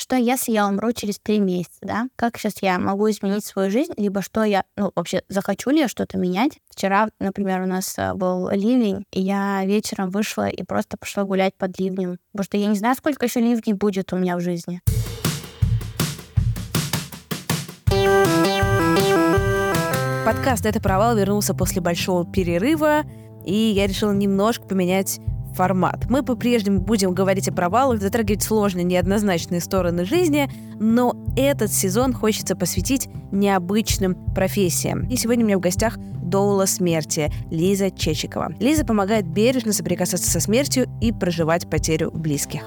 что если я умру через три месяца, да? Как сейчас я могу изменить свою жизнь, либо что я, ну, вообще, захочу ли я что-то менять? Вчера, например, у нас э, был ливень, и я вечером вышла и просто пошла гулять под ливнем, потому что я не знаю, сколько еще ливней будет у меня в жизни. Подкаст «Это провал» вернулся после большого перерыва, и я решила немножко поменять формат. Мы по-прежнему будем говорить о провалах, затрагивать сложные, неоднозначные стороны жизни, но этот сезон хочется посвятить необычным профессиям. И сегодня у меня в гостях Доула смерти Лиза Чечикова. Лиза помогает бережно соприкасаться со смертью и проживать потерю близких.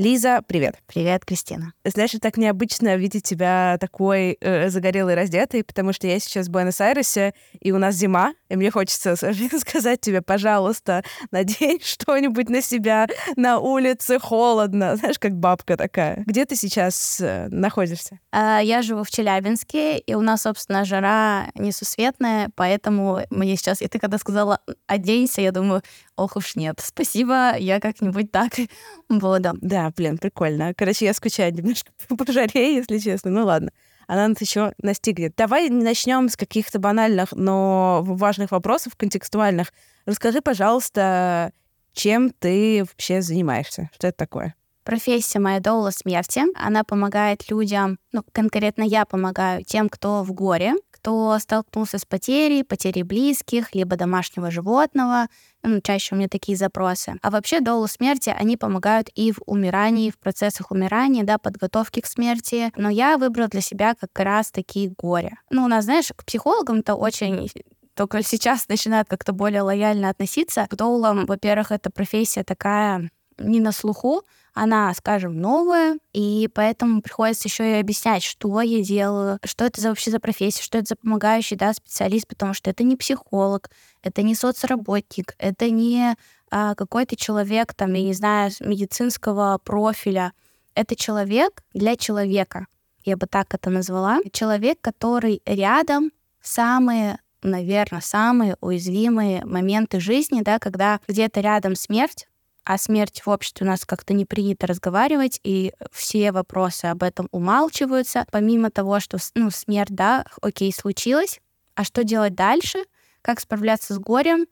Лиза, привет. Привет, Кристина. Знаешь, так необычно видеть тебя такой э, загорелой, раздетой, потому что я сейчас в Буэнос-Айресе, и у нас зима, и мне хочется сказать тебе, пожалуйста, надень что-нибудь на себя, на улице холодно, знаешь, как бабка такая. Где ты сейчас э, находишься? А, я живу в Челябинске, и у нас, собственно, жара несусветная, поэтому мне сейчас, и ты когда сказала «оденься», я думаю, ох уж нет, спасибо, я как-нибудь так буду. Да, блин, прикольно. Короче, я скучаю немножко по жаре, если честно. Ну ладно она нас еще настигнет. Давай начнем с каких-то банальных, но важных вопросов, контекстуальных. Расскажи, пожалуйста, чем ты вообще занимаешься? Что это такое? Профессия моя доула смерти. Она помогает людям, ну, конкретно я помогаю тем, кто в горе, кто столкнулся с потерей, потерей близких, либо домашнего животного. Ну, чаще у меня такие запросы. А вообще долу смерти, они помогают и в умирании, в процессах умирания, да, подготовки к смерти. Но я выбрала для себя как раз такие горе. Ну, у нас, знаешь, к психологам-то очень только сейчас начинают как-то более лояльно относиться. К доулам, во-первых, эта профессия такая не на слуху, она, скажем, новая, и поэтому приходится еще и объяснять, что я делаю, что это за вообще за профессия, что это за помогающий да, специалист, потому что это не психолог, это не соцработник, это не а, какой-то человек, там, я не знаю, медицинского профиля. Это человек для человека, я бы так это назвала. Человек, который рядом самые наверное, самые уязвимые моменты жизни, да, когда где-то рядом смерть, о смерти в обществе у нас как-то не принято разговаривать, и все вопросы об этом умалчиваются. Помимо того, что ну, смерть, да, окей, случилась, а что делать дальше, как справляться с горем,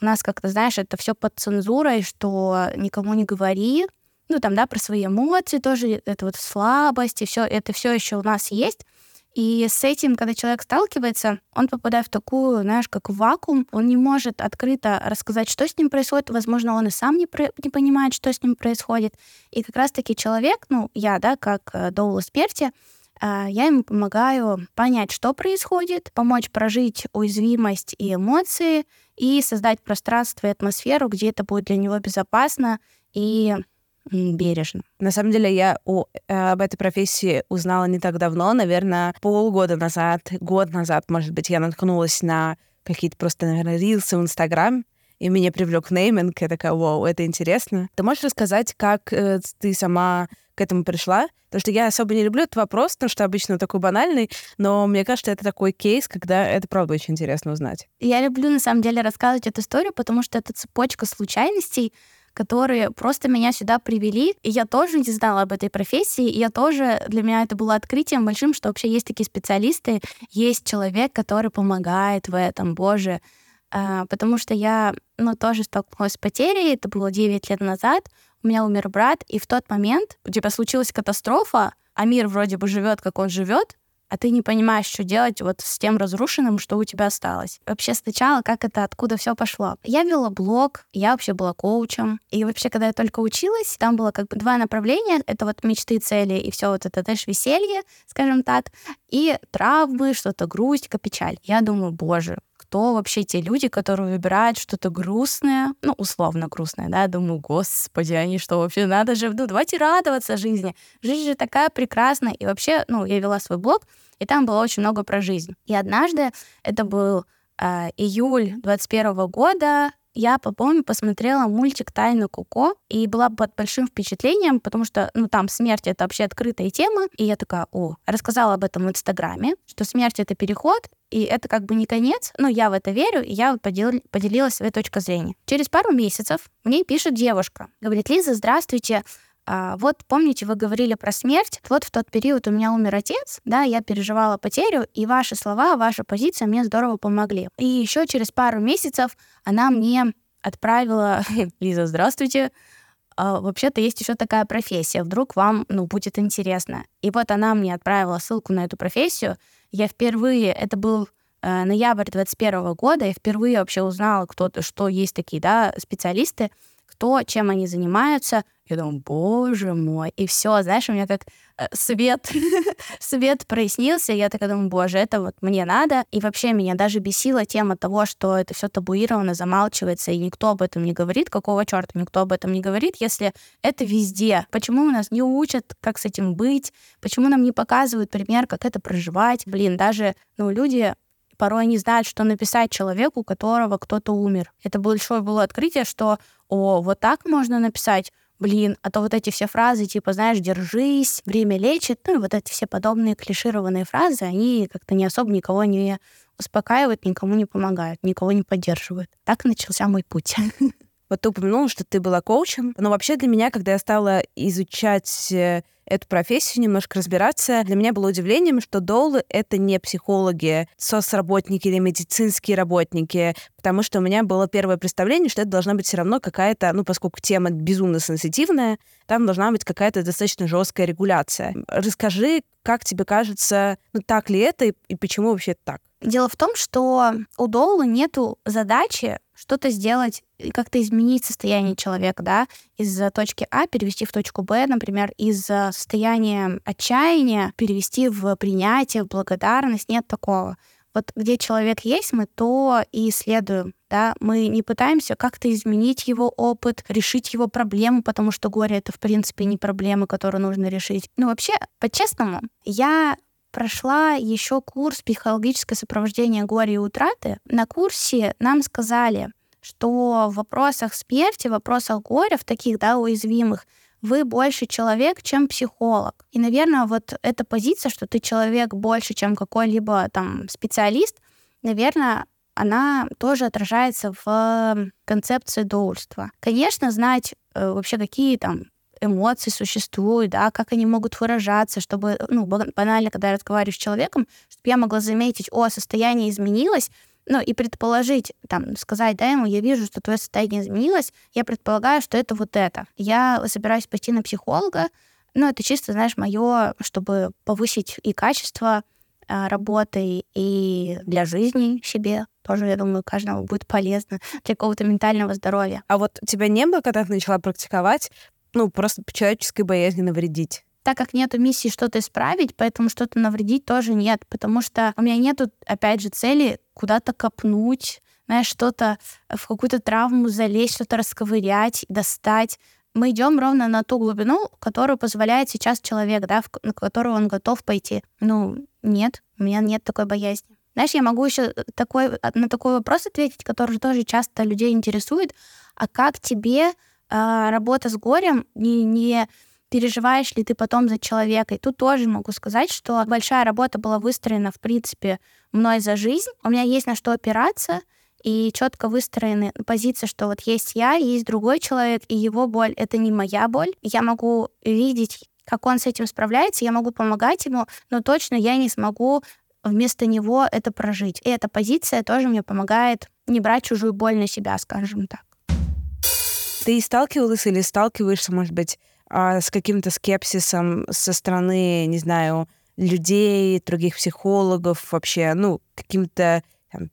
у нас как-то, знаешь, это все под цензурой, что никому не говори, ну там, да, про свои эмоции тоже, это вот слабость, и все, это все еще у нас есть. И с этим, когда человек сталкивается, он попадает в такую, знаешь, как вакуум, он не может открыто рассказать, что с ним происходит, возможно, он и сам не, про- не понимает, что с ним происходит. И как раз-таки человек, ну, я, да, как э, Доула Сперти, э, я ему помогаю понять, что происходит, помочь прожить уязвимость и эмоции, и создать пространство и атмосферу, где это будет для него безопасно. И бережно. На самом деле я о, э, об этой профессии узнала не так давно, наверное, полгода назад, год назад, может быть, я наткнулась на какие-то просто, наверное, рилсы в Инстаграм, и меня привлек нейминг, я такая, вау, это интересно. Ты можешь рассказать, как э, ты сама к этому пришла? Потому что я особо не люблю этот вопрос, потому что обычно он такой банальный, но мне кажется, это такой кейс, когда это правда очень интересно узнать. Я люблю, на самом деле, рассказывать эту историю, потому что это цепочка случайностей, которые просто меня сюда привели. И я тоже не знала об этой профессии, и я тоже, для меня это было открытием большим, что вообще есть такие специалисты, есть человек, который помогает в этом, боже. А, потому что я, ну, тоже столкнулась с потерей, это было 9 лет назад, у меня умер брат, и в тот момент тебя случилась катастрофа, а мир вроде бы живет, как он живет, а ты не понимаешь, что делать вот с тем разрушенным, что у тебя осталось. Вообще сначала, как это, откуда все пошло. Я вела блог, я вообще была коучем. И вообще, когда я только училась, там было как бы два направления. Это вот мечты, цели и все вот это, знаешь, веселье, скажем так, и травмы, что-то грусть, печаль. Я думаю, боже, кто вообще те люди, которые выбирают что-то грустное, ну, условно грустное, да, думаю, господи, они что, вообще надо же, ну, давайте радоваться жизни. Жизнь же такая прекрасная. И вообще, ну, я вела свой блог, и там было очень много про жизнь. И однажды, это был э, июль 21 года, я, по-моему, посмотрела мультик «Тайна Коко» и была под большим впечатлением, потому что, ну, там смерть — это вообще открытая тема, и я такая, о, рассказала об этом в Инстаграме, что смерть — это переход, и это как бы не конец, но я в это верю, и я подел... поделилась своей точкой зрения. Через пару месяцев мне пишет девушка, говорит, Лиза, здравствуйте, вот помните, вы говорили про смерть. Вот в тот период у меня умер отец, да, я переживала потерю, и ваши слова, ваша позиция мне здорово помогли. И еще через пару месяцев она мне отправила, Лиза, здравствуйте, а, вообще-то есть еще такая профессия, вдруг вам, ну, будет интересно. И вот она мне отправила ссылку на эту профессию. Я впервые, это был э, ноябрь 21 года, я впервые вообще узнала, кто-то, что есть такие, да, специалисты, кто, чем они занимаются. Я думаю, боже мой. И все, знаешь, у меня как э, свет, свет прояснился. Я такая думаю, боже, это вот мне надо. И вообще меня даже бесила тема того, что это все табуировано, замалчивается, и никто об этом не говорит. Какого черта никто об этом не говорит, если это везде? Почему нас не учат, как с этим быть? Почему нам не показывают пример, как это проживать? Блин, даже ну, люди порой не знают, что написать человеку, у которого кто-то умер. Это большое было открытие, что, о, вот так можно написать, блин, а то вот эти все фразы, типа, знаешь, держись, время лечит, ну, и вот эти все подобные клишированные фразы, они как-то не особо никого не успокаивают, никому не помогают, никого не поддерживают. Так начался мой путь. Вот ты упомянула, что ты была коучем, но вообще для меня, когда я стала изучать э, эту профессию, немножко разбираться, для меня было удивлением, что доулы — это не психологи, соцработники или медицинские работники, потому что у меня было первое представление, что это должна быть все равно какая-то, ну, поскольку тема безумно сенситивная, там должна быть какая-то достаточно жесткая регуляция. Расскажи, как тебе кажется, ну, так ли это и, и почему вообще так? Дело в том, что у Доула нету задачи что-то сделать, как-то изменить состояние человека, да, из точки А перевести в точку Б, например, из состояния отчаяния перевести в принятие, в благодарность, нет такого. Вот где человек есть, мы то и исследуем, да, мы не пытаемся как-то изменить его опыт, решить его проблему, потому что горе — это, в принципе, не проблема, которую нужно решить. Ну, вообще, по-честному, я прошла еще курс «Психологическое сопровождение горя и утраты». На курсе нам сказали, что в вопросах смерти, в вопросах горя, в таких да, уязвимых, вы больше человек, чем психолог. И, наверное, вот эта позиция, что ты человек больше, чем какой-либо там специалист, наверное, она тоже отражается в концепции доульства. Конечно, знать э, вообще какие там эмоции существуют, да, как они могут выражаться, чтобы, ну, банально, когда я разговариваю с человеком, чтобы я могла заметить, о, состояние изменилось, ну, и предположить, там, сказать, да, ему, я вижу, что твое состояние изменилось, я предполагаю, что это вот это. Я собираюсь пойти на психолога, ну, это чисто, знаешь, мое, чтобы повысить и качество а, работы, и для жизни себе тоже, я думаю, каждому будет полезно для какого-то ментального здоровья. А вот тебя не было, когда ты начала практиковать, ну, просто по человеческой боязни навредить. Так как нету миссии что-то исправить, поэтому что-то навредить тоже нет, потому что у меня нету, опять же, цели куда-то копнуть, знаешь, что-то в какую-то травму залезть, что-то расковырять, достать. Мы идем ровно на ту глубину, которую позволяет сейчас человек, да, в, на которую он готов пойти. Ну, нет, у меня нет такой боязни. Знаешь, я могу еще такой, на такой вопрос ответить, который тоже часто людей интересует. А как тебе а, работа с горем, не, не переживаешь ли ты потом за человека. И тут тоже могу сказать, что большая работа была выстроена, в принципе, мной за жизнь. У меня есть на что опираться, и четко выстроены позиции, что вот есть я, есть другой человек, и его боль — это не моя боль. Я могу видеть, как он с этим справляется, я могу помогать ему, но точно я не смогу вместо него это прожить. И эта позиция тоже мне помогает не брать чужую боль на себя, скажем так. Ты сталкивалась или сталкиваешься, может быть, а, с каким-то скепсисом со стороны, не знаю, людей, других психологов, вообще, ну, каким-то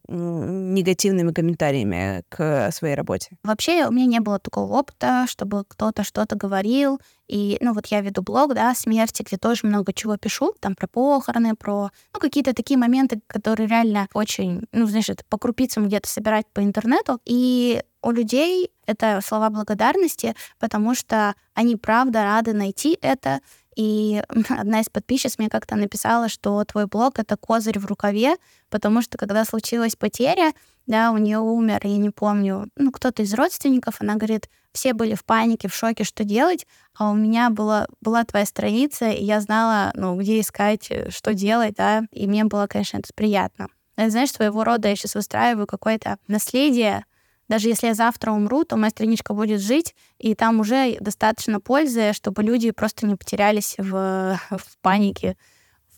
негативными комментариями к своей работе? Вообще у меня не было такого опыта, чтобы кто-то что-то говорил. И, ну, вот я веду блог, да, смерти, где тоже много чего пишу, там про похороны, про, ну, какие-то такие моменты, которые реально очень, ну, знаешь, это по крупицам где-то собирать по интернету. И у людей это слова благодарности, потому что они правда рады найти это, И одна из подписчиц мне как-то написала, что твой блог — это козырь в рукаве, потому что когда случилась потеря, да, у нее умер, я не помню, ну, кто-то из родственников, она говорит, все были в панике, в шоке, что делать, а у меня была, была твоя страница, и я знала, ну, где искать, э, что делать, да, и мне было, конечно, это приятно. Знаешь, своего рода я сейчас выстраиваю какое-то наследие, даже если я завтра умру, то моя страничка будет жить, и там уже достаточно пользы, чтобы люди просто не потерялись в, в панике,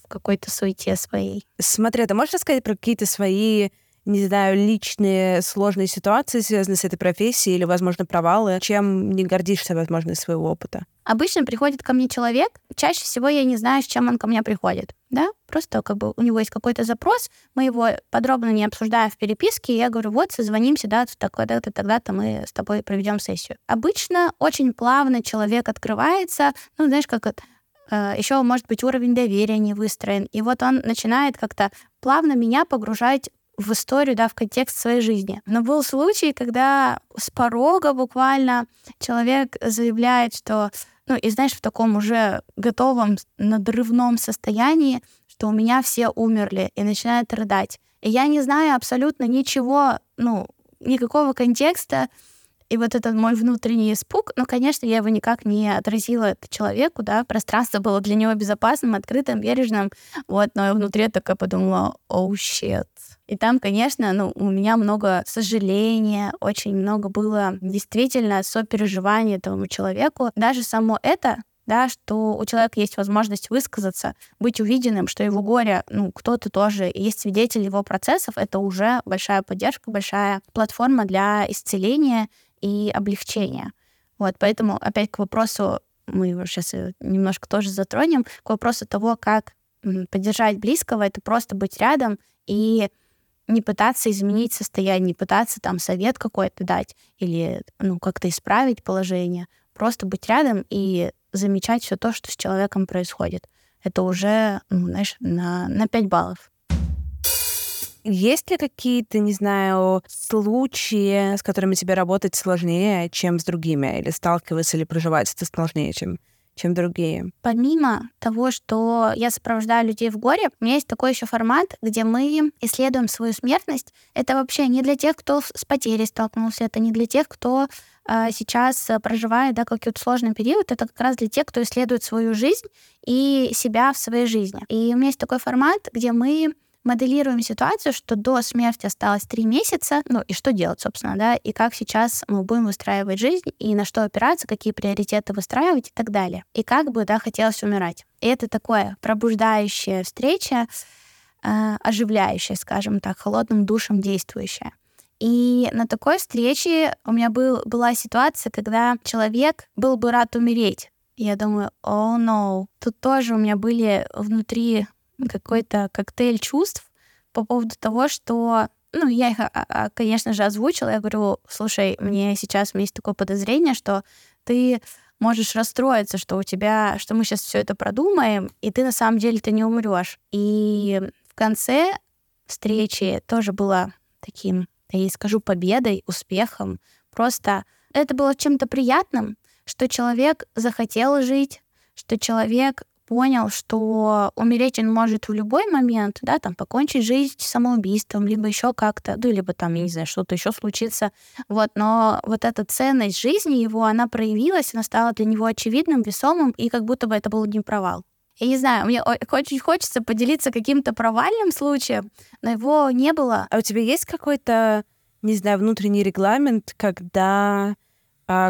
в какой-то суете своей. Смотри, а ты можешь рассказать про какие-то свои не знаю, личные сложные ситуации, связанные с этой профессией, или, возможно, провалы, чем не гордишься, возможно, своего опыта? Обычно приходит ко мне человек, чаще всего я не знаю, с чем он ко мне приходит, да, просто как бы у него есть какой-то запрос, мы его подробно не обсуждаем в переписке, и я говорю, вот, созвонимся, да, тогда-то, тогда-то мы с тобой проведем сессию. Обычно очень плавно человек открывается, ну, знаешь, как это, еще может быть уровень доверия не выстроен. И вот он начинает как-то плавно меня погружать в историю, да, в контекст своей жизни. Но был случай, когда с порога буквально человек заявляет, что, ну, и знаешь, в таком уже готовом надрывном состоянии, что у меня все умерли, и начинает рыдать. И я не знаю абсолютно ничего, ну, никакого контекста, и вот этот мой внутренний испуг, ну, конечно, я его никак не отразила человеку, да, пространство было для него безопасным, открытым, бережным, вот, но я внутри такая подумала, оу, oh, shit. И там, конечно, ну, у меня много сожаления, очень много было действительно сопереживания этому человеку. Даже само это да, что у человека есть возможность высказаться, быть увиденным, что его горе, ну, кто-то тоже есть свидетель его процессов, это уже большая поддержка, большая платформа для исцеления и облегчения. Вот, поэтому опять к вопросу, мы его сейчас э, немножко тоже затронем, к вопросу того, как поддержать близкого, это просто быть рядом и не пытаться изменить состояние, не пытаться там совет какой-то дать или ну, как-то исправить положение, просто быть рядом и замечать все то, что с человеком происходит. Это уже, ну, знаешь, на, на 5 баллов. Есть ли какие-то, не знаю, случаи, с которыми тебе работать сложнее, чем с другими? Или сталкиваться, или проживать это сложнее, чем чем другие. Помимо того, что я сопровождаю людей в горе, у меня есть такой еще формат, где мы исследуем свою смертность. Это вообще не для тех, кто с потерей столкнулся, это не для тех, кто э, сейчас проживает да, какой-то сложный период, это как раз для тех, кто исследует свою жизнь и себя в своей жизни. И у меня есть такой формат, где мы моделируем ситуацию, что до смерти осталось три месяца, ну и что делать, собственно, да, и как сейчас мы будем выстраивать жизнь, и на что опираться, какие приоритеты выстраивать и так далее. И как бы, да, хотелось умирать. И это такое пробуждающая встреча, э, оживляющая, скажем так, холодным душем действующая. И на такой встрече у меня был, была ситуация, когда человек был бы рад умереть. Я думаю, о, oh, no. Тут тоже у меня были внутри какой-то коктейль чувств по поводу того, что ну, я их, а, а, конечно же, озвучила. Я говорю, слушай, мне сейчас у меня есть такое подозрение, что ты можешь расстроиться, что у тебя, что мы сейчас все это продумаем, и ты на самом деле ты не умрешь. И в конце встречи тоже было таким, я ей скажу, победой, успехом. Просто это было чем-то приятным, что человек захотел жить, что человек понял, что умереть он может в любой момент, да, там, покончить жизнь самоубийством, либо еще как-то, ну, либо там, я не знаю, что-то еще случится. Вот, но вот эта ценность жизни его, она проявилась, она стала для него очевидным, весомым, и как будто бы это был не провал. Я не знаю, мне очень хочется поделиться каким-то провальным случаем, но его не было. А у тебя есть какой-то, не знаю, внутренний регламент, когда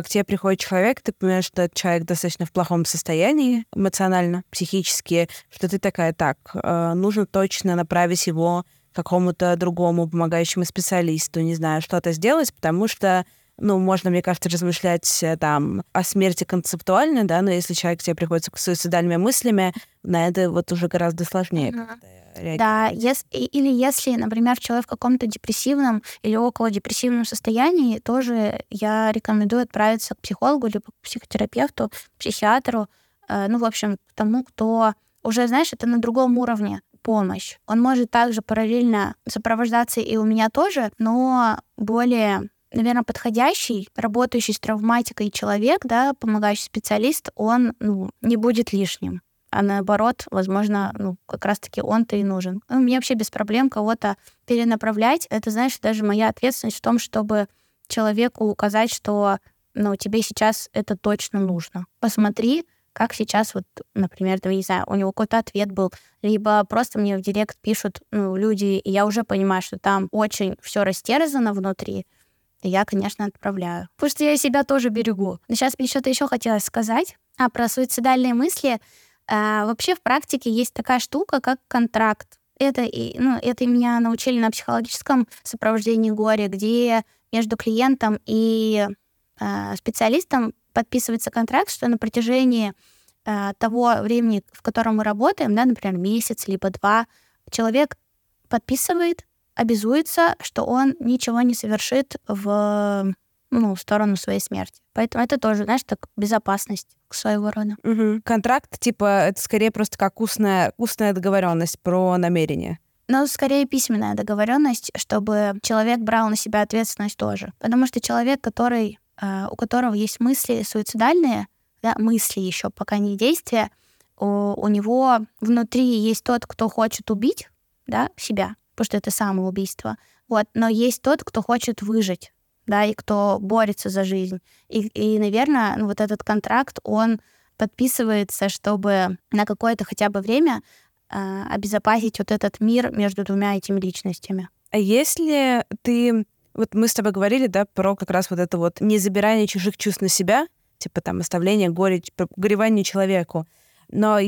к тебе приходит человек, ты понимаешь, что этот человек достаточно в плохом состоянии эмоционально, психически, что ты такая, так, э, нужно точно направить его к какому-то другому помогающему специалисту, не знаю, что-то сделать, потому что ну, можно, мне кажется, размышлять э, там о смерти концептуально, да, но если человек к тебе приходит с суицидальными мыслями, на это вот уже гораздо сложнее. Uh-huh. Да, если, или если, например, человек в каком-то депрессивном или около депрессивном состоянии, тоже я рекомендую отправиться к психологу, либо к психотерапевту, к психиатру, э, ну, в общем, к тому, кто уже, знаешь, это на другом уровне помощь. Он может также параллельно сопровождаться и у меня тоже, но более наверное, подходящий, работающий с травматикой человек, да, помогающий специалист, он ну, не будет лишним. А наоборот, возможно, ну, как раз-таки он-то и нужен. Ну, мне вообще без проблем кого-то перенаправлять. Это, знаешь, даже моя ответственность в том, чтобы человеку указать, что ну, тебе сейчас это точно нужно. Посмотри, как сейчас вот, например, да, не знаю, у него какой-то ответ был, либо просто мне в директ пишут ну, люди, и я уже понимаю, что там очень все растерзано внутри, и я, конечно, отправляю. Потому что я себя тоже берегу. Но сейчас мне что-то еще хотелось сказать. А про суицидальные мысли. А, вообще в практике есть такая штука, как контракт. Это, ну, это меня научили на психологическом сопровождении горя, где между клиентом и э, специалистом подписывается контракт, что на протяжении э, того времени, в котором мы работаем, да, например, месяц либо два, человек подписывает, обязуется, что он ничего не совершит в ну, в сторону своей смерти. Поэтому это тоже, знаешь, так безопасность своего рода. Угу. Контракт, типа, это скорее просто как устная, устная договоренность про намерение. Но скорее письменная договоренность, чтобы человек брал на себя ответственность тоже. Потому что человек, который а, у которого есть мысли суицидальные, да, мысли еще, пока не действия, у, у него внутри есть тот, кто хочет убить да, себя, потому что это самоубийство. Вот, но есть тот, кто хочет выжить, да, и кто борется за жизнь. И, и наверное, ну, вот этот контракт, он подписывается, чтобы на какое-то хотя бы время э, обезопасить вот этот мир между двумя этими личностями. А если ты вот мы с тобой говорили, да, про как раз вот это вот не забирание чужих чувств на себя, типа там оставление горя, горевания человеку. Но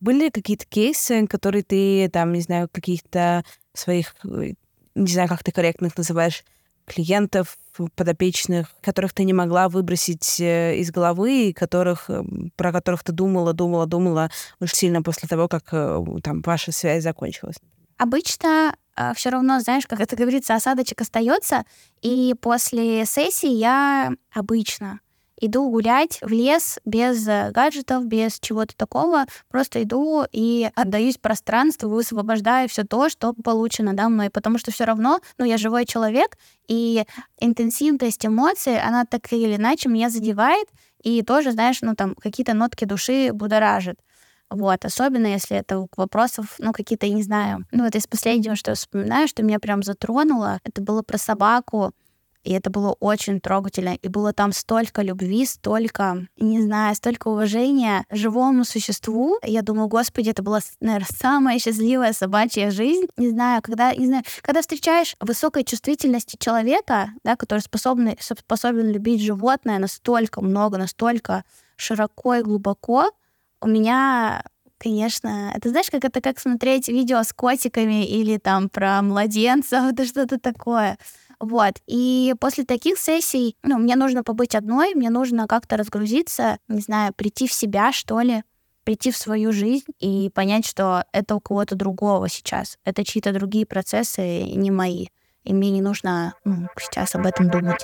были ли какие-то кейсы, которые ты там, не знаю, каких-то своих, э, не знаю, как ты корректно их называешь, клиентов, подопечных, которых ты не могла выбросить э, из головы, которых, эм, про которых ты думала, думала, думала очень сильно после того, как э, там ваша связь закончилась? Обычно э, все равно, знаешь, как это говорится, осадочек остается. И после сессии я обычно иду гулять в лес без э, гаджетов, без чего-то такого. Просто иду и отдаюсь пространству, высвобождаю все то, что получено да, мной. Потому что все равно, ну, я живой человек, и интенсивность эмоций, она так или иначе меня задевает, и тоже, знаешь, ну, там, какие-то нотки души будоражит. Вот, особенно если это вопросов, ну, какие-то, я не знаю. Ну, вот из последнего, что я вспоминаю, что меня прям затронуло, это было про собаку, и это было очень трогательно. И было там столько любви, столько, не знаю, столько уважения живому существу. Я думаю, господи, это была, наверное, самая счастливая собачья жизнь. Не знаю, когда, не знаю, когда встречаешь высокой чувствительности человека, да, который способен, способен любить животное настолько много, настолько широко и глубоко, у меня, конечно, это знаешь, как это как смотреть видео с котиками или там про младенцев, это что-то такое. Вот. И после таких сессий, ну, мне нужно побыть одной, мне нужно как-то разгрузиться, не знаю, прийти в себя, что ли, прийти в свою жизнь и понять, что это у кого-то другого сейчас. Это чьи-то другие процессы, не мои. И мне не нужно ну, сейчас об этом думать.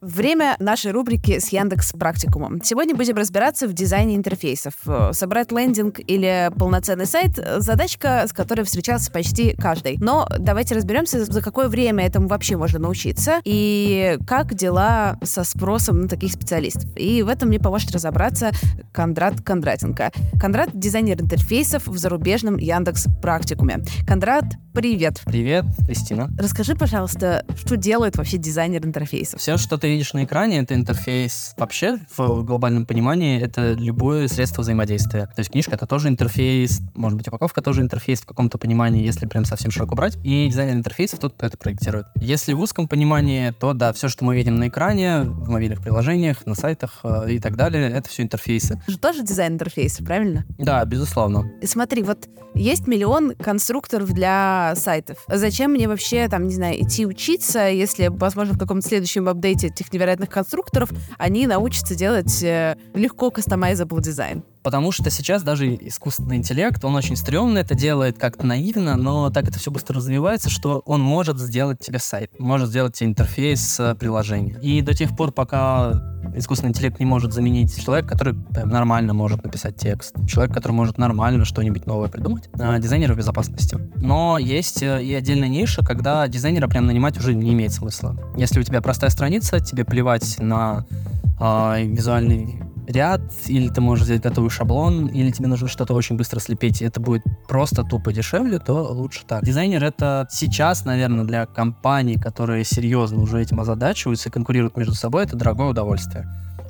Время нашей рубрики с Яндекс Практикумом. Сегодня будем разбираться в дизайне интерфейсов. Собрать лендинг или полноценный сайт — задачка, с которой встречался почти каждый. Но давайте разберемся, за какое время этому вообще можно научиться и как дела со спросом на таких специалистов. И в этом мне поможет разобраться Кондрат Кондратенко. Кондрат — дизайнер интерфейсов в зарубежном Яндекс Практикуме. Кондрат, привет. Привет, Кристина. Расскажи, пожалуйста, что делает вообще дизайнер интерфейсов? Все, что ты видишь на экране, это интерфейс вообще в глобальном понимании, это любое средство взаимодействия. То есть книжка — это тоже интерфейс, может быть, упаковка тоже интерфейс в каком-то понимании, если прям совсем широко брать. И дизайнер интерфейсов тот, кто это проектирует. Если в узком понимании, то да, все, что мы видим на экране, в мобильных приложениях, на сайтах э, и так далее, это все интерфейсы. Это же тоже дизайн интерфейса, правильно? Да, безусловно. Смотри, вот есть миллион конструкторов для сайтов. Зачем мне вообще, там, не знаю, идти учиться, если, возможно, в каком-то следующем апдейте этих невероятных конструкторов они научатся делать э, легко customizable дизайн? Потому что сейчас даже искусственный интеллект, он очень стрёмно это делает, как-то наивно, но так это все быстро развивается, что он может сделать тебе сайт, может сделать тебе интерфейс приложения. И до тех пор, пока искусственный интеллект не может заменить человека, который прям, нормально может написать текст, человек, который может нормально что-нибудь новое придумать, а, дизайнеры безопасности. Но есть э, и отдельная ниша, когда дизайнера прям нанимать уже не имеет смысла. Если у тебя простая страница, тебе плевать на э, визуальный ряд, или ты можешь взять готовый шаблон, или тебе нужно что-то очень быстро слепить, и это будет просто тупо дешевле, то лучше так. Дизайнер — это сейчас, наверное, для компаний, которые серьезно уже этим озадачиваются и конкурируют между собой, это дорогое удовольствие.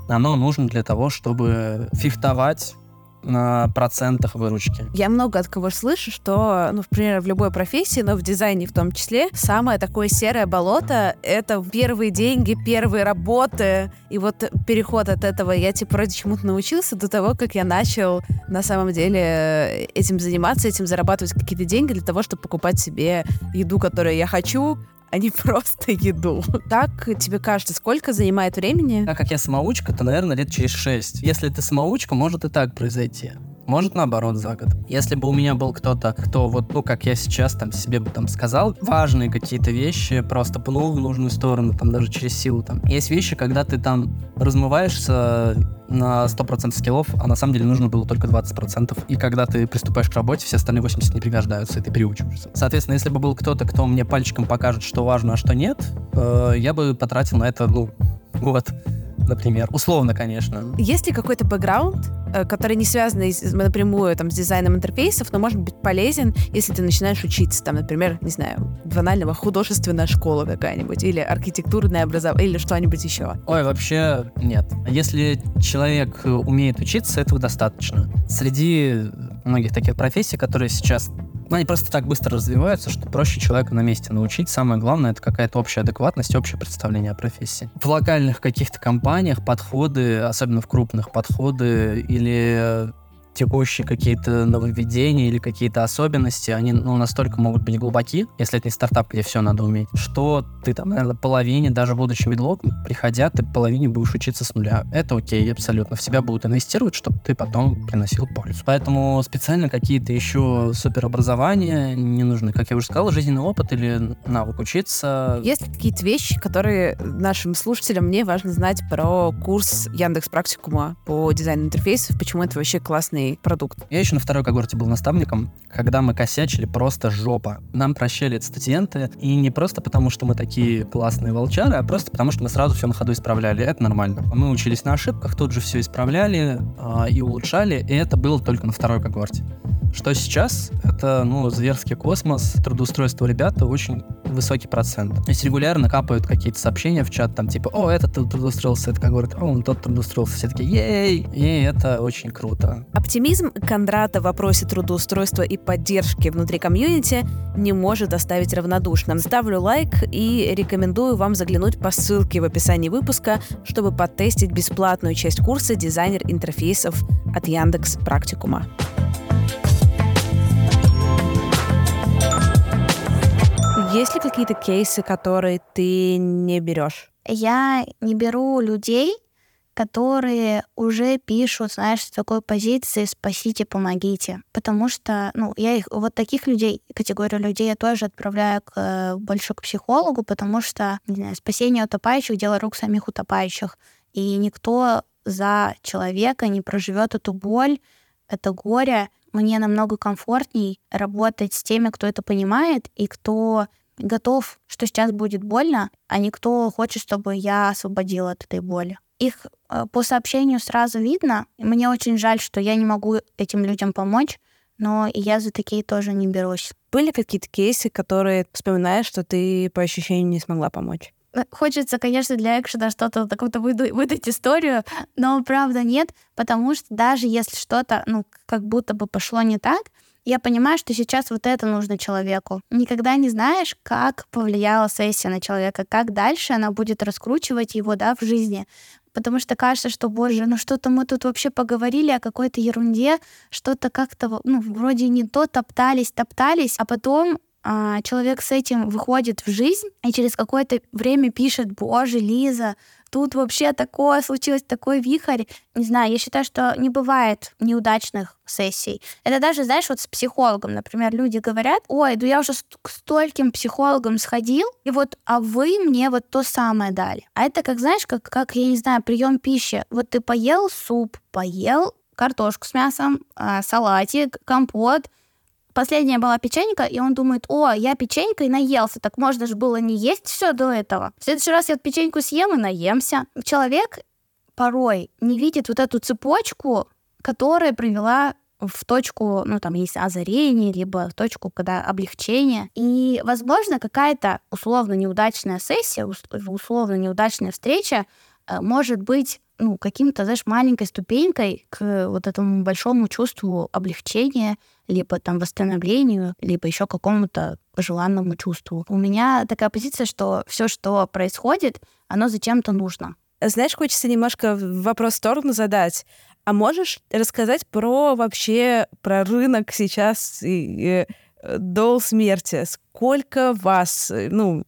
Оно нужно для того, чтобы фифтовать на процентах выручки. Я много от кого слышу, что, ну, например, в любой профессии, но в дизайне в том числе, самое такое серое болото — это первые деньги, первые работы. И вот переход от этого, я типа вроде чему-то научился до того, как я начал на самом деле этим заниматься, этим зарабатывать какие-то деньги для того, чтобы покупать себе еду, которую я хочу, а не просто еду. Так тебе кажется, сколько занимает времени? Так как я самоучка, то, наверное, лет через шесть. Если ты самоучка, может и так произойти. Может, наоборот, за год. Если бы у меня был кто-то, кто вот, ну, как я сейчас там себе бы там сказал, важные какие-то вещи, просто пнул в нужную сторону, там, даже через силу, там. Есть вещи, когда ты там размываешься на 100% скиллов, а на самом деле нужно было только 20%. И когда ты приступаешь к работе, все остальные 80 не пригождаются, и ты приучиваешься. Соответственно, если бы был кто-то, кто мне пальчиком покажет, что важно, а что нет, э, я бы потратил на это, ну, год например. Условно, конечно. Есть ли какой-то бэкграунд, э, который не связан напрямую там, с дизайном интерфейсов, но может быть полезен, если ты начинаешь учиться, там, например, не знаю, банального художественная школа какая-нибудь, или архитектурное образование, или что-нибудь еще? Ой, вообще нет. Если человек умеет учиться, этого достаточно. Среди многих таких профессий, которые сейчас ну, они просто так быстро развиваются, что проще человека на месте научить. Самое главное — это какая-то общая адекватность, общее представление о профессии. В локальных каких-то компаниях подходы, особенно в крупных подходы или текущие какие-то нововведения или какие-то особенности, они ну, настолько могут быть глубоки, если это не стартап, где все надо уметь, что ты там, наверное, половине, даже будучи медлом, приходя, ты половине будешь учиться с нуля. Это окей, абсолютно. В себя будут инвестировать, чтобы ты потом приносил пользу. Поэтому специально какие-то еще суперобразования не нужны. Как я уже сказал, жизненный опыт или навык учиться. Есть какие-то вещи, которые нашим слушателям мне важно знать про курс Яндекс Практикума по дизайну интерфейсов, почему это вообще классный продукт. Я еще на второй когорте был наставником, когда мы косячили просто жопа. Нам прощали студенты, и не просто потому, что мы такие классные волчары, а просто потому, что мы сразу все на ходу исправляли. Это нормально. Мы учились на ошибках, тут же все исправляли э, и улучшали, и это было только на второй когорте. Что сейчас? Это, ну, зверский космос, трудоустройство ребята очень высокий процент. То есть регулярно капают какие-то сообщения в чат, там типа, о, этот трудоустроился, это как говорит, о, он тот трудоустроился. Все такие, ей! И это очень круто. Оптимизм Кондрата в вопросе трудоустройства и поддержки внутри комьюнити не может оставить равнодушным. Ставлю лайк и рекомендую вам заглянуть по ссылке в описании выпуска, чтобы потестить бесплатную часть курса «Дизайнер интерфейсов» от Яндекс Практикума. Есть ли какие-то кейсы, которые ты не берешь? Я не беру людей, которые уже пишут, знаешь, с такой позиции «спасите, помогите». Потому что, ну, я их, вот таких людей, категорию людей я тоже отправляю к, э, больше к психологу, потому что, не знаю, спасение утопающих — дело рук самих утопающих. И никто за человека не проживет эту боль, это горе. Мне намного комфортней работать с теми, кто это понимает и кто готов, что сейчас будет больно, а никто хочет, чтобы я освободила от этой боли. Их э, по сообщению сразу видно. Мне очень жаль, что я не могу этим людям помочь, но и я за такие тоже не берусь. Были какие-то кейсы, которые вспоминаешь, что ты по ощущению не смогла помочь? Э, хочется, конечно, для экшена что-то такое-то выдать историю, но правда нет, потому что даже если что-то, ну, как будто бы пошло не так, я понимаю, что сейчас вот это нужно человеку. Никогда не знаешь, как повлияла сессия на человека, как дальше она будет раскручивать его, да, в жизни. Потому что кажется, что, боже, ну что-то мы тут вообще поговорили о какой-то ерунде, что-то как-то, ну, вроде не то, топтались, топтались, а потом а, человек с этим выходит в жизнь и через какое-то время пишет, боже, Лиза, тут вообще такое случилось, такой вихрь. Не знаю, я считаю, что не бывает неудачных сессий. Это даже, знаешь, вот с психологом, например, люди говорят, ой, да я уже к стольким психологам сходил, и вот, а вы мне вот то самое дали. А это как, знаешь, как, как я не знаю, прием пищи. Вот ты поел суп, поел картошку с мясом, а, салатик, компот, Последняя была печенька, и он думает, о, я печенькой наелся, так можно же было не есть все до этого. В следующий раз я печеньку съем и наемся. Человек порой не видит вот эту цепочку, которая привела в точку, ну, там есть озарение, либо в точку, когда облегчение. И, возможно, какая-то условно неудачная сессия, условно неудачная встреча э, может быть ну, каким-то, знаешь, маленькой ступенькой к вот этому большому чувству облегчения, либо там восстановлению, либо еще какому-то желанному чувству. У меня такая позиция, что все, что происходит, оно зачем-то нужно. Знаешь, хочется немножко вопрос в сторону задать. А можешь рассказать про вообще про рынок сейчас и, и э, до смерти? Сколько вас, э, ну,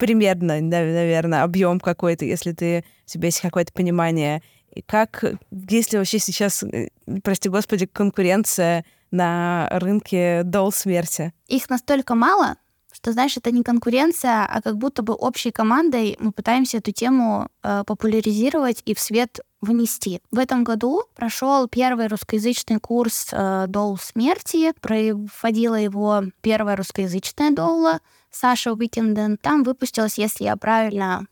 примерно, наверное, объем какой-то, если ты, у тебя есть какое-то понимание. И как, если вообще сейчас, э, прости господи, конкуренция на рынке дол смерти? Их настолько мало, что, знаешь, это не конкуренция, а как будто бы общей командой мы пытаемся эту тему э, популяризировать и в свет внести. В этом году прошел первый русскоязычный курс э, Дол смерти, проводила его первая русскоязычная доула Саша Уикенден. Там выпустилась, если я правильно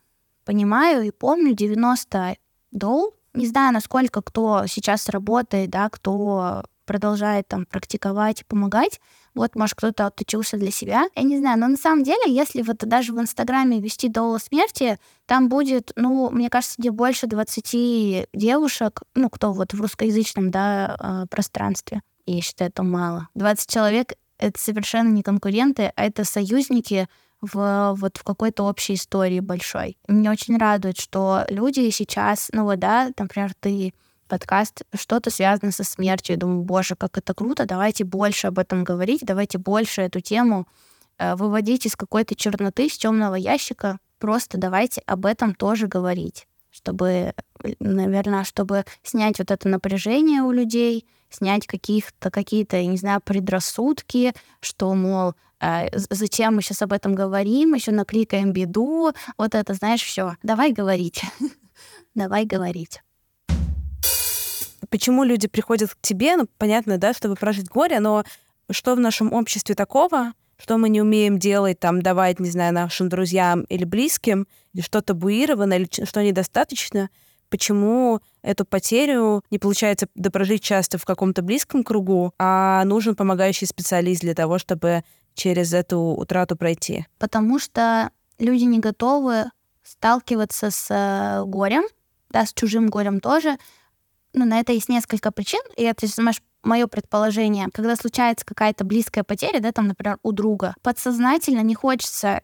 понимаю и помню, 90 дол. Не знаю, насколько кто сейчас работает, да, кто продолжает там практиковать помогать. Вот, может, кто-то отучился для себя. Я не знаю, но на самом деле, если вот даже в Инстаграме вести дола смерти, там будет, ну, мне кажется, не больше 20 девушек, ну, кто вот в русскоязычном, да, а, пространстве. Я считаю, это мало. 20 человек — это совершенно не конкуренты, а это союзники, в вот в какой-то общей истории большой. Меня очень радует, что люди сейчас, ну вот, да, например, ты подкаст, что-то связано со смертью. Я думаю, боже, как это круто, давайте больше об этом говорить, давайте больше эту тему э, выводить из какой-то черноты, из темного ящика. Просто давайте об этом тоже говорить, чтобы, наверное, чтобы снять вот это напряжение у людей, снять каких-то какие-то, не знаю, предрассудки, что, мол, э, зачем мы сейчас об этом говорим, еще накликаем беду, вот это, знаешь, все. Давай говорить. Давай говорить почему люди приходят к тебе, ну, понятно, да, чтобы прожить горе, но что в нашем обществе такого, что мы не умеем делать, там, давать, не знаю, нашим друзьям или близким, или что табуировано, или что недостаточно, почему эту потерю не получается допрожить часто в каком-то близком кругу, а нужен помогающий специалист для того, чтобы через эту утрату пройти? Потому что люди не готовы сталкиваться с э, горем, да, с чужим горем тоже, ну, на это есть несколько причин, и это, знаешь, мое предположение, когда случается какая-то близкая потеря, да, там, например, у друга, подсознательно не хочется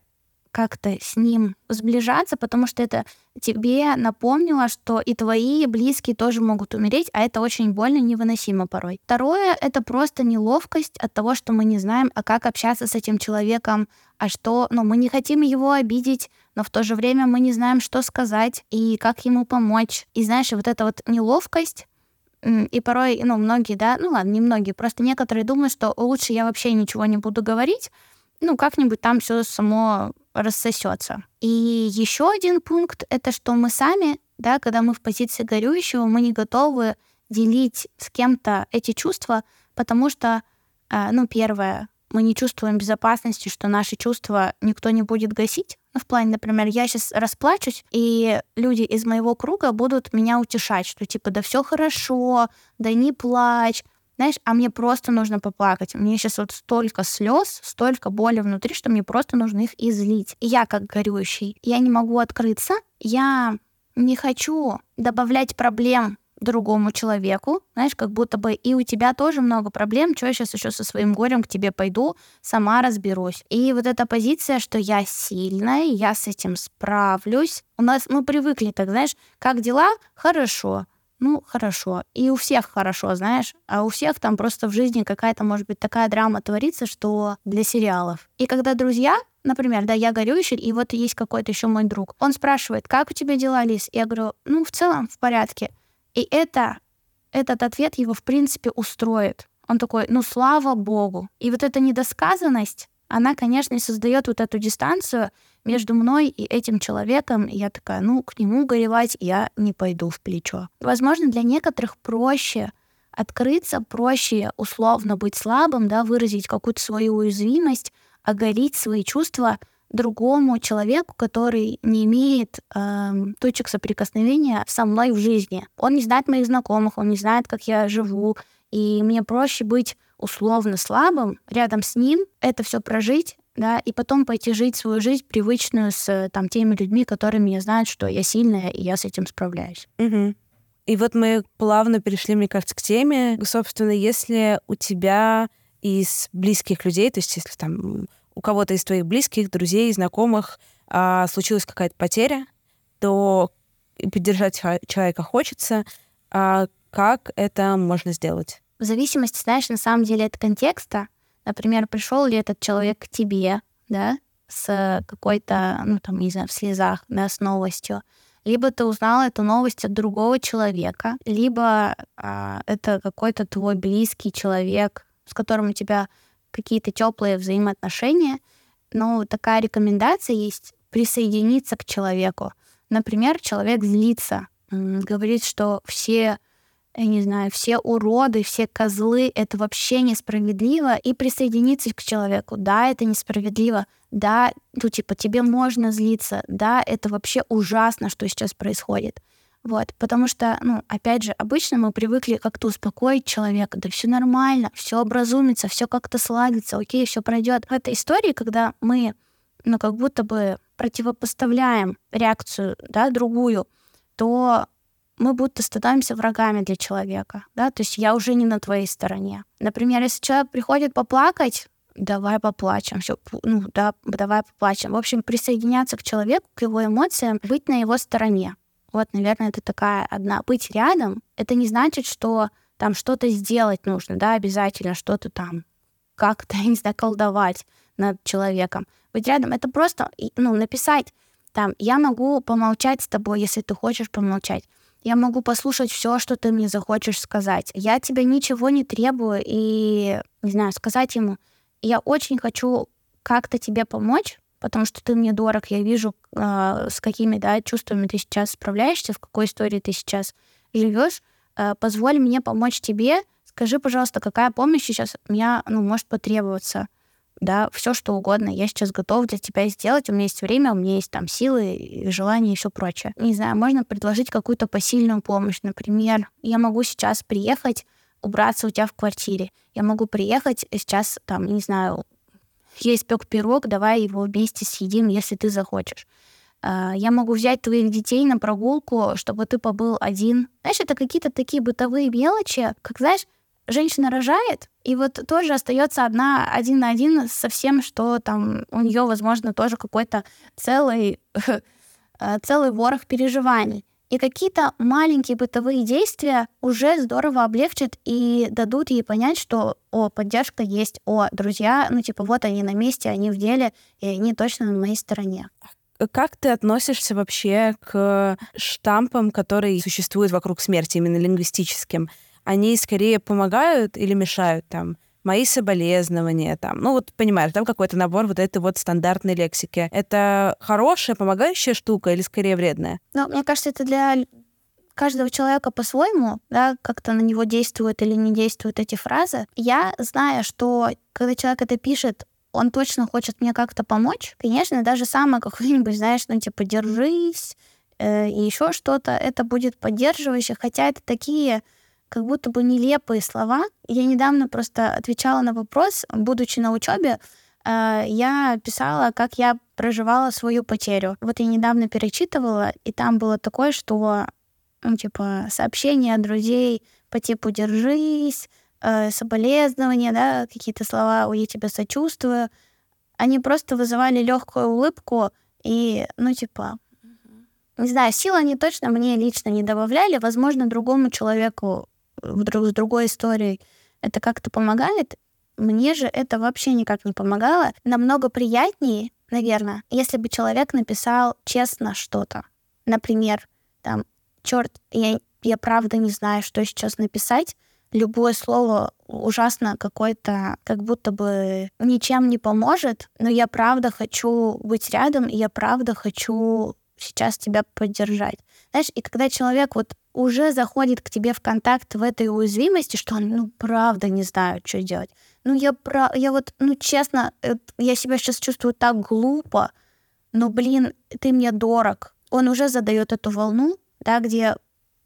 как-то с ним сближаться, потому что это тебе напомнило, что и твои близкие тоже могут умереть, а это очень больно, невыносимо порой. Второе — это просто неловкость от того, что мы не знаем, а как общаться с этим человеком, а что, ну, мы не хотим его обидеть, но в то же время мы не знаем, что сказать и как ему помочь. И знаешь, вот эта вот неловкость, и порой, ну, многие, да, ну ладно, не многие, просто некоторые думают, что лучше я вообще ничего не буду говорить, ну, как-нибудь там все само рассосется. И еще один пункт — это что мы сами, да, когда мы в позиции горюющего, мы не готовы делить с кем-то эти чувства, потому что, э, ну, первое, мы не чувствуем безопасности, что наши чувства никто не будет гасить. Ну, в плане, например, я сейчас расплачусь, и люди из моего круга будут меня утешать, что типа, да все хорошо, да не плачь, знаешь, а мне просто нужно поплакать. Мне сейчас вот столько слез, столько боли внутри, что мне просто нужно их излить. И я как горюющий, я не могу открыться, я не хочу добавлять проблем другому человеку, знаешь, как будто бы и у тебя тоже много проблем, что я сейчас еще со своим горем к тебе пойду, сама разберусь. И вот эта позиция, что я сильная, я с этим справлюсь. У нас мы привыкли так, знаешь, как дела? Хорошо ну, хорошо. И у всех хорошо, знаешь. А у всех там просто в жизни какая-то, может быть, такая драма творится, что для сериалов. И когда друзья например, да, я горюющий, и вот есть какой-то еще мой друг. Он спрашивает, как у тебя дела, Лиз? Я говорю, ну, в целом в порядке. И это, этот ответ его, в принципе, устроит. Он такой, ну, слава богу. И вот эта недосказанность, она, конечно, создает вот эту дистанцию между мной и этим человеком. Я такая, ну, к нему горевать я не пойду в плечо. Возможно, для некоторых проще открыться, проще условно быть слабым, да, выразить какую-то свою уязвимость, оголить свои чувства другому человеку, который не имеет э, точек соприкосновения со мной в жизни. Он не знает моих знакомых, он не знает, как я живу, и мне проще быть условно слабым рядом с ним, это все прожить, да, и потом пойти жить свою жизнь привычную с там теми людьми, которые меня знают, что я сильная, и я с этим справляюсь. Угу. И вот мы плавно перешли, мне кажется, к теме. Собственно, если у тебя из близких людей, то есть если там у кого-то из твоих близких, друзей, знакомых а, случилась какая-то потеря, то поддержать человека хочется. А как это можно сделать? В зависимости, знаешь, на самом деле от контекста. Например, пришел ли этот человек к тебе, да, с какой-то, ну там, не знаю, в слезах, да, с новостью. Либо ты узнал эту новость от другого человека, либо а, это какой-то твой близкий человек, с которым у тебя какие-то теплые взаимоотношения. Но такая рекомендация есть присоединиться к человеку. Например, человек злится, говорит, что все я не знаю, все уроды, все козлы, это вообще несправедливо, и присоединиться к человеку. Да, это несправедливо, да, ну, типа, тебе можно злиться, да, это вообще ужасно, что сейчас происходит. Вот, потому что, ну, опять же, обычно мы привыкли как-то успокоить человека, да все нормально, все образумится, все как-то сладится, окей, все пройдет. В этой истории, когда мы, ну, как будто бы противопоставляем реакцию, да, другую, то мы будто становимся врагами для человека, да, то есть я уже не на твоей стороне. Например, если человек приходит поплакать, давай поплачем, все, ну да, давай поплачем. В общем, присоединяться к человеку, к его эмоциям, быть на его стороне. Вот, наверное, это такая одна. Быть рядом, это не значит, что там что-то сделать нужно, да, обязательно что-то там как-то, не знаю, колдовать над человеком. Быть рядом, это просто, ну, написать там, я могу помолчать с тобой, если ты хочешь помолчать я могу послушать все, что ты мне захочешь сказать. Я тебя ничего не требую и, не знаю, сказать ему, я очень хочу как-то тебе помочь, потому что ты мне дорог, я вижу, э, с какими да, чувствами ты сейчас справляешься, в какой истории ты сейчас живешь. Э, позволь мне помочь тебе. Скажи, пожалуйста, какая помощь сейчас меня ну, может потребоваться да, все что угодно. Я сейчас готов для тебя сделать. У меня есть время, у меня есть там силы, желания и все прочее. Не знаю, можно предложить какую-то посильную помощь. Например, я могу сейчас приехать, убраться у тебя в квартире. Я могу приехать сейчас, там, не знаю, я испек пирог, давай его вместе съедим, если ты захочешь. А, я могу взять твоих детей на прогулку, чтобы ты побыл один. Знаешь, это какие-то такие бытовые мелочи, как, знаешь, женщина рожает, и вот тоже остается одна один на один со всем, что там у нее, возможно, тоже какой-то целый, э, целый ворох переживаний. И какие-то маленькие бытовые действия уже здорово облегчат и дадут ей понять, что, о, поддержка есть, о, друзья, ну, типа, вот они на месте, они в деле, и они точно на моей стороне. Как ты относишься вообще к штампам, которые существуют вокруг смерти, именно лингвистическим? Они скорее помогают или мешают там мои соболезнования, там, ну вот понимаешь, там какой-то набор вот этой вот стандартной лексики. Это хорошая, помогающая штука или скорее вредная? Ну, мне кажется, это для каждого человека по-своему, да, как-то на него действуют или не действуют эти фразы. Я знаю, что когда человек это пишет, он точно хочет мне как-то помочь. Конечно, даже самое какое-нибудь, знаешь, ну типа держись э, и еще что-то, это будет поддерживающе, хотя это такие как будто бы нелепые слова. Я недавно просто отвечала на вопрос, будучи на учебе, э, я писала, как я проживала свою потерю. Вот я недавно перечитывала, и там было такое, что, ну, типа, сообщения от друзей по типу «держись», э, соболезнования, да, какие-то слова «я тебя сочувствую», они просто вызывали легкую улыбку и, ну, типа, не знаю, сил они точно мне лично не добавляли, возможно, другому человеку с другой историей это как-то помогает, мне же это вообще никак не помогало. Намного приятнее наверное, если бы человек написал честно что-то, например, там, черт, я, я правда не знаю, что сейчас написать, любое слово ужасно какое-то, как будто бы ничем не поможет, но я правда хочу быть рядом, и я правда хочу сейчас тебя поддержать. Знаешь, и когда человек вот уже заходит к тебе в контакт в этой уязвимости, что он, ну, правда не знаю, что делать. Ну, я, про... я вот, ну, честно, я себя сейчас чувствую так глупо, но, блин, ты мне дорог. Он уже задает эту волну, да, где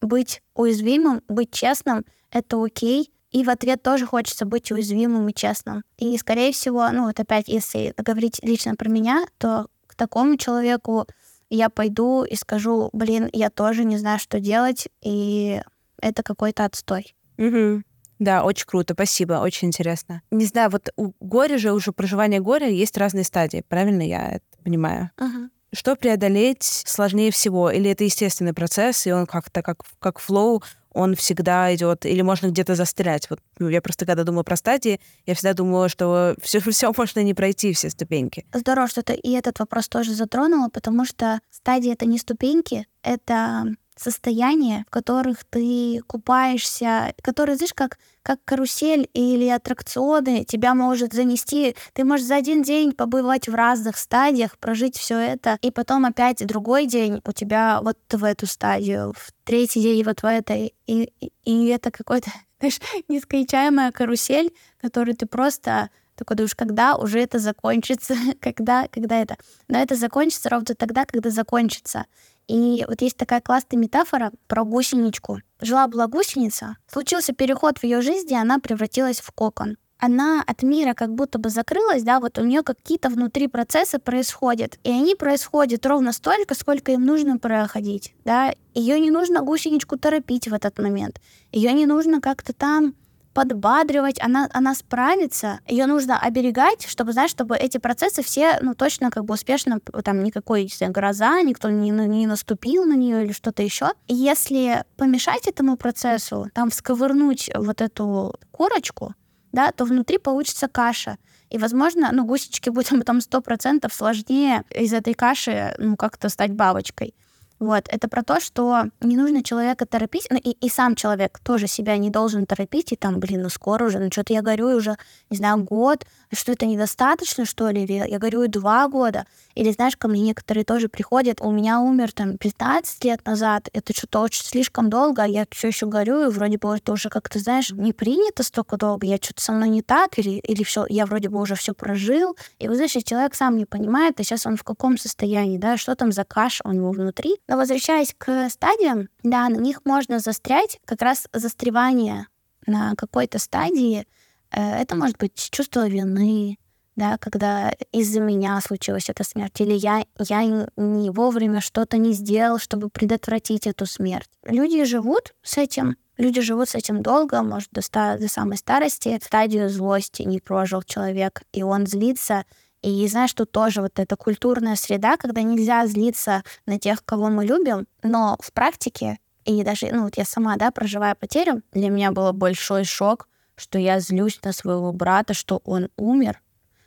быть уязвимым, быть честным — это окей, и в ответ тоже хочется быть уязвимым и честным. И, скорее всего, ну вот опять, если говорить лично про меня, то к такому человеку я пойду и скажу, блин, я тоже не знаю, что делать, и это какой-то отстой. Угу. Да, очень круто, спасибо, очень интересно. Не знаю, вот у горя же, уже проживания горя есть разные стадии, правильно я это понимаю? Ага. Что преодолеть сложнее всего? Или это естественный процесс, и он как-то как, как флоу, он всегда идет, или можно где-то застрять. Вот ну, я просто когда думаю про стадии, я всегда думаю, что все, все можно не пройти, все ступеньки. Здорово, что ты и этот вопрос тоже затронула, потому что стадии это не ступеньки, это состояния, в которых ты купаешься, которые, знаешь, как, как карусель или аттракционы, тебя может занести. Ты можешь за один день побывать в разных стадиях, прожить все это, и потом опять другой день у тебя вот в эту стадию, в третий день вот в этой. И, и, и это какой-то, знаешь, нескончаемая карусель, которую ты просто такой думаешь, когда уже это закончится, когда, когда это. Но это закончится ровно тогда, когда закончится. И вот есть такая классная метафора про гусеничку. Жила-была гусеница, случился переход в ее жизни, она превратилась в кокон. Она от мира как будто бы закрылась, да, вот у нее какие-то внутри процессы происходят, и они происходят ровно столько, сколько им нужно проходить, да. Ее не нужно гусеничку торопить в этот момент, ее не нужно как-то там подбадривать, она, она справится. Ее нужно оберегать, чтобы, знаешь, чтобы эти процессы все, ну, точно как бы успешно, там, никакой если гроза, никто не, не наступил на нее или что-то еще. Если помешать этому процессу, там, всковырнуть вот эту корочку, да, то внутри получится каша. И, возможно, ну, гусечки будет там сто процентов сложнее из этой каши, ну, как-то стать бабочкой. Вот, это про то, что не нужно человека торопить, ну и, и сам человек тоже себя не должен торопить, и там, блин, ну скоро уже, ну что-то я горю уже, не знаю, год, что это недостаточно, что ли, или я горю два года, или, знаешь, ко мне некоторые тоже приходят, у меня умер там 15 лет назад, это что-то очень слишком долго, а я все еще горю, и вроде бы это уже как-то, знаешь, не принято столько долго, я что-то со мной не так, или, или все, я вроде бы уже все прожил, и вы знаете, человек сам не понимает, а сейчас он в каком состоянии, да, что там за каша у него внутри, но возвращаясь к стадиям, да, на них можно застрять, как раз застревание на какой-то стадии, э, это может быть чувство вины, да, когда из-за меня случилась эта смерть, или я, я не вовремя что-то не сделал, чтобы предотвратить эту смерть. Люди живут с этим, люди живут с этим долго, может, до, ста- до самой старости. Стадию злости не прожил человек, и он злится, и знаешь, тут тоже вот эта культурная среда, когда нельзя злиться на тех, кого мы любим, но в практике, и даже, ну вот я сама, да, проживая потерю, для меня был большой шок, что я злюсь на своего брата, что он умер,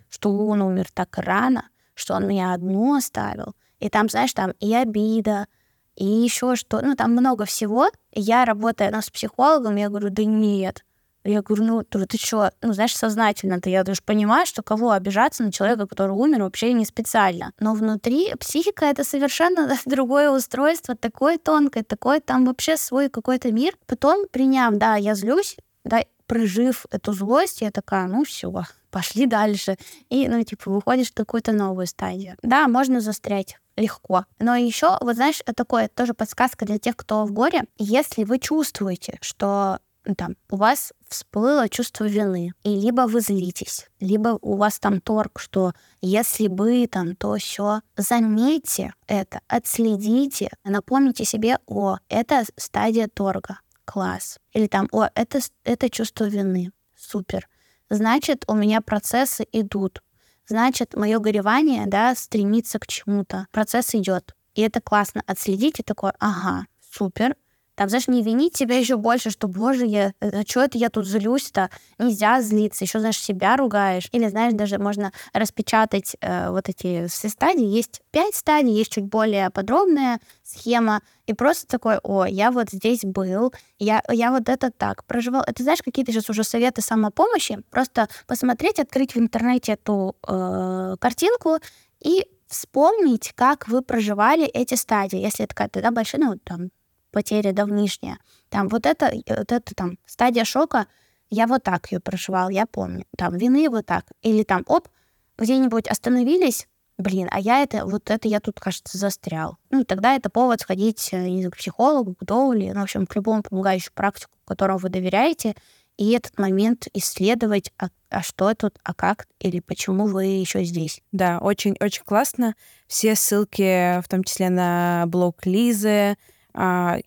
что он умер так рано, что он меня одну оставил. И там, знаешь, там и обида, и еще что, ну там много всего. Я, работая ну, с психологом, я говорю, да нет, я говорю, ну, ты, ты что, ну, знаешь, сознательно-то я даже понимаю, что кого обижаться на человека, который умер, вообще не специально. Но внутри психика — это совершенно другое устройство, такое тонкое, такое там вообще свой какой-то мир. Потом, приняв, да, я злюсь, да, прожив эту злость, я такая, ну, все, пошли дальше. И, ну, типа, выходишь в какую-то новую стадию. Да, можно застрять легко. Но еще, вот знаешь, такое тоже подсказка для тех, кто в горе. Если вы чувствуете, что там, у вас всплыло чувство вины, и либо вы злитесь, либо у вас там торг, что если бы там то все, заметьте это, отследите, напомните себе, о, это стадия торга, класс. Или там, о, это, это чувство вины, супер. Значит, у меня процессы идут. Значит, мое горевание, да, стремится к чему-то. Процесс идет. И это классно отследить и такое, ага, супер, Там, знаешь, не винить себя еще больше, что, боже, я, а что это я тут злюсь-то? Нельзя злиться, еще, знаешь, себя ругаешь. Или, знаешь, даже можно распечатать э, вот эти все стадии. Есть пять стадий, есть чуть более подробная схема. И просто такой, о, я вот здесь был, я, я вот это так проживал. Это, знаешь, какие-то сейчас уже советы самопомощи. Просто посмотреть, открыть в интернете эту э, картинку и вспомнить, как вы проживали эти стадии. Если это какая-то да, большая, ну, там, потеря давнишняя. Там вот это, вот это там стадия шока, я вот так ее проживал, я помню. Там вины вот так. Или там, оп, где-нибудь остановились, блин, а я это, вот это я тут, кажется, застрял. Ну, тогда это повод сходить э, не к психологу, к доуле, ну, в общем, к любому помогающему практику, которому вы доверяете, и этот момент исследовать, а, а что тут, а как, или почему вы еще здесь. Да, очень-очень классно. Все ссылки, в том числе на блог Лизы,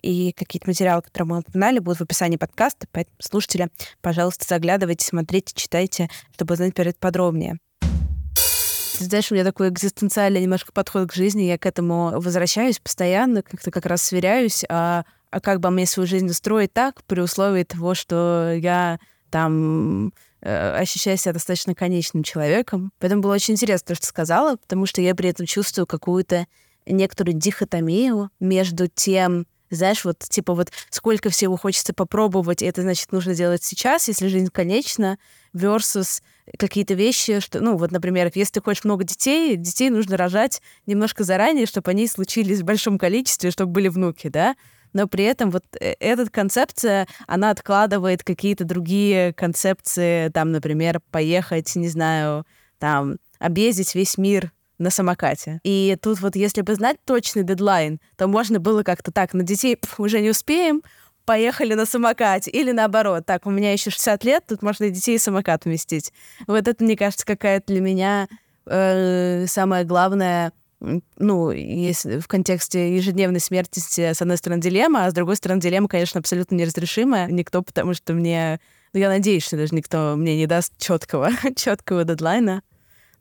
и какие-то материалы, которые мы упоминали, будут в описании подкаста. Поэтому, слушатели, пожалуйста, заглядывайте, смотрите, читайте, чтобы знать перед подробнее. Ты знаешь, у меня такой экзистенциальный немножко подход к жизни, я к этому возвращаюсь постоянно, как-то как раз сверяюсь, а, а как бы мне свою жизнь устроить так, при условии того, что я там э, ощущаю себя достаточно конечным человеком. Поэтому было очень интересно то, что сказала, потому что я при этом чувствую какую-то некоторую дихотомию между тем, знаешь, вот типа вот сколько всего хочется попробовать, и это значит нужно делать сейчас, если жизнь конечна, versus какие-то вещи, что, ну, вот, например, если ты хочешь много детей, детей нужно рожать немножко заранее, чтобы они случились в большом количестве, чтобы были внуки, да, но при этом вот э, эта концепция, она откладывает какие-то другие концепции, там, например, поехать, не знаю, там, объездить весь мир на самокате. И тут вот если бы знать точный дедлайн, то можно было как-то так, на детей уже не успеем, поехали на самокате. Или наоборот, так, у меня еще 60 лет, тут можно и детей и самокат вместить. Вот это, мне кажется, какая-то для меня э, самое главное ну, если в контексте ежедневной смерти, с одной стороны, дилемма, а с другой стороны, дилемма, конечно, абсолютно неразрешимая. Никто, потому что мне... Ну, я надеюсь, что даже никто мне не даст четкого, четкого дедлайна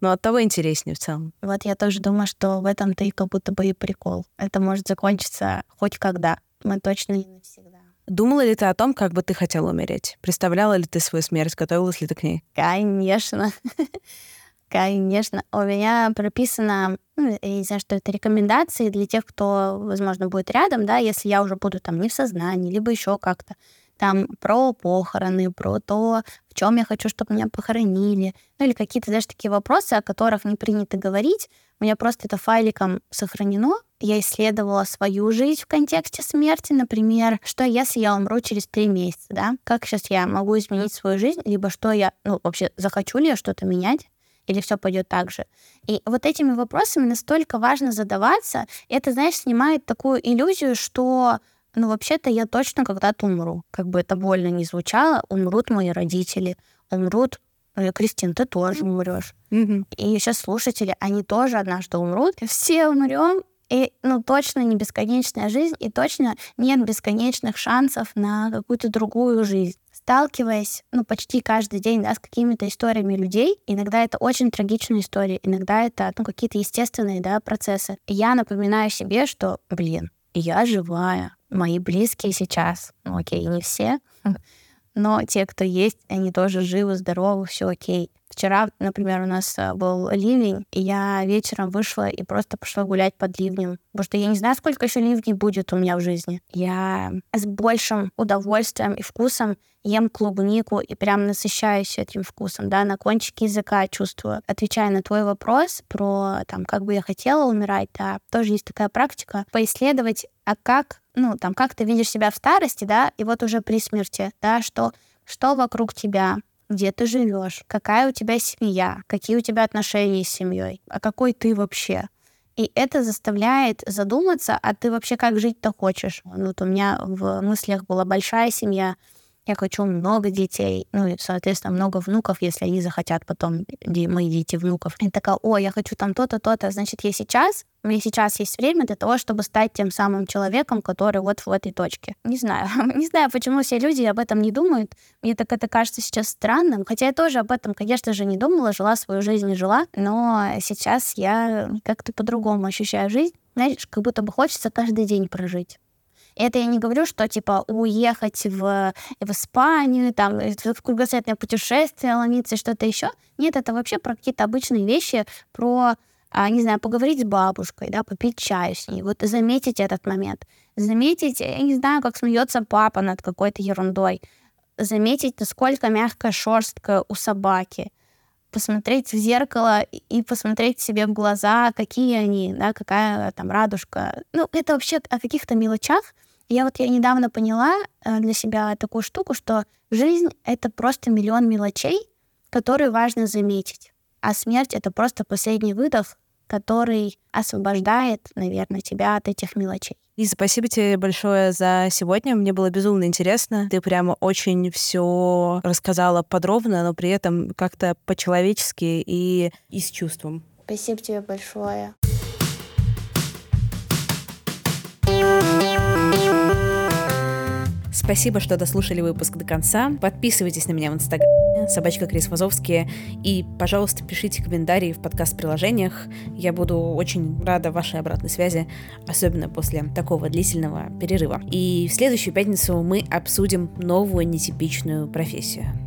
но от того интереснее в целом. Вот я тоже думаю, что в этом-то и как будто бы и прикол. Это может закончиться хоть когда. Мы точно не навсегда. Думала ли ты о том, как бы ты хотела умереть? Представляла ли ты свою смерть? Готовилась ли ты к ней? Конечно. Конечно. У меня прописано, ну, я не знаю, что это рекомендации для тех, кто, возможно, будет рядом, да, если я уже буду там не в сознании, либо еще как-то там про похороны, про то, в чем я хочу, чтобы меня похоронили, ну или какие-то, знаешь, такие вопросы, о которых не принято говорить. У меня просто это файликом сохранено. Я исследовала свою жизнь в контексте смерти, например, что если я умру через три месяца, да, как сейчас я могу изменить свою жизнь, либо что я, ну, вообще, захочу ли я что-то менять, или все пойдет так же. И вот этими вопросами настолько важно задаваться, это, знаешь, снимает такую иллюзию, что ну, вообще-то я точно когда-то умру. Как бы это больно не звучало, умрут мои родители, умрут э, Кристин, ты тоже умрешь. Mm-hmm. И сейчас слушатели, они тоже однажды умрут. Все умрем, и ну точно не бесконечная жизнь, и точно нет бесконечных шансов на какую-то другую жизнь. Сталкиваясь, ну, почти каждый день, да, с какими-то историями людей, иногда это очень трагичные истории, иногда это, ну, какие-то естественные, да, процессы. И я напоминаю себе, что, блин, я живая, мои близкие сейчас, ну окей, не все, но те, кто есть, они тоже живы, здоровы, все окей. Вчера, например, у нас э, был ливень, и я вечером вышла и просто пошла гулять под ливнем. Потому что я не знаю, сколько еще ливней будет у меня в жизни. Я с большим удовольствием и вкусом ем клубнику и прям насыщаюсь этим вкусом, да, на кончике языка чувствую. Отвечая на твой вопрос про, там, как бы я хотела умирать, да, тоже есть такая практика, поисследовать, а как, ну, там, как ты видишь себя в старости, да, и вот уже при смерти, да, что, что вокруг тебя, где ты живешь, какая у тебя семья, какие у тебя отношения с семьей, а какой ты вообще. И это заставляет задуматься, а ты вообще как жить-то хочешь. Вот у меня в мыслях была большая семья, я хочу много детей, ну и, соответственно, много внуков, если они захотят потом, мои дети, внуков. И такая, о, я хочу там то-то, то-то, значит, я сейчас, у меня сейчас есть время для того, чтобы стать тем самым человеком, который вот в этой точке. Не знаю, не знаю, почему все люди об этом не думают. Мне так это кажется сейчас странным, хотя я тоже об этом, конечно же, не думала, жила свою жизнь и жила, но сейчас я как-то по-другому ощущаю жизнь. Знаешь, как будто бы хочется каждый день прожить. Это я не говорю, что, типа, уехать в, в Испанию, там, в кругосветное путешествие ломиться, что-то еще. Нет, это вообще про какие-то обычные вещи, про а, не знаю, поговорить с бабушкой, да, попить чай с ней, вот заметить этот момент. Заметить, я не знаю, как смеется папа над какой-то ерундой. Заметить, насколько мягкая шерстка у собаки. Посмотреть в зеркало и посмотреть себе в глаза, какие они, да, какая там радужка. Ну, это вообще о каких-то мелочах. Я вот я недавно поняла э, для себя такую штуку, что жизнь — это просто миллион мелочей, которые важно заметить. А смерть — это просто последний выдох, который освобождает, наверное, тебя от этих мелочей. И спасибо тебе большое за сегодня. Мне было безумно интересно. Ты прямо очень все рассказала подробно, но при этом как-то по-человечески и, и с чувством. Спасибо тебе большое. Спасибо, что дослушали выпуск до конца. Подписывайтесь на меня в Инстаграме, собачка Крис Вазовский. И, пожалуйста, пишите комментарии в подкаст-приложениях. Я буду очень рада вашей обратной связи, особенно после такого длительного перерыва. И в следующую пятницу мы обсудим новую нетипичную профессию.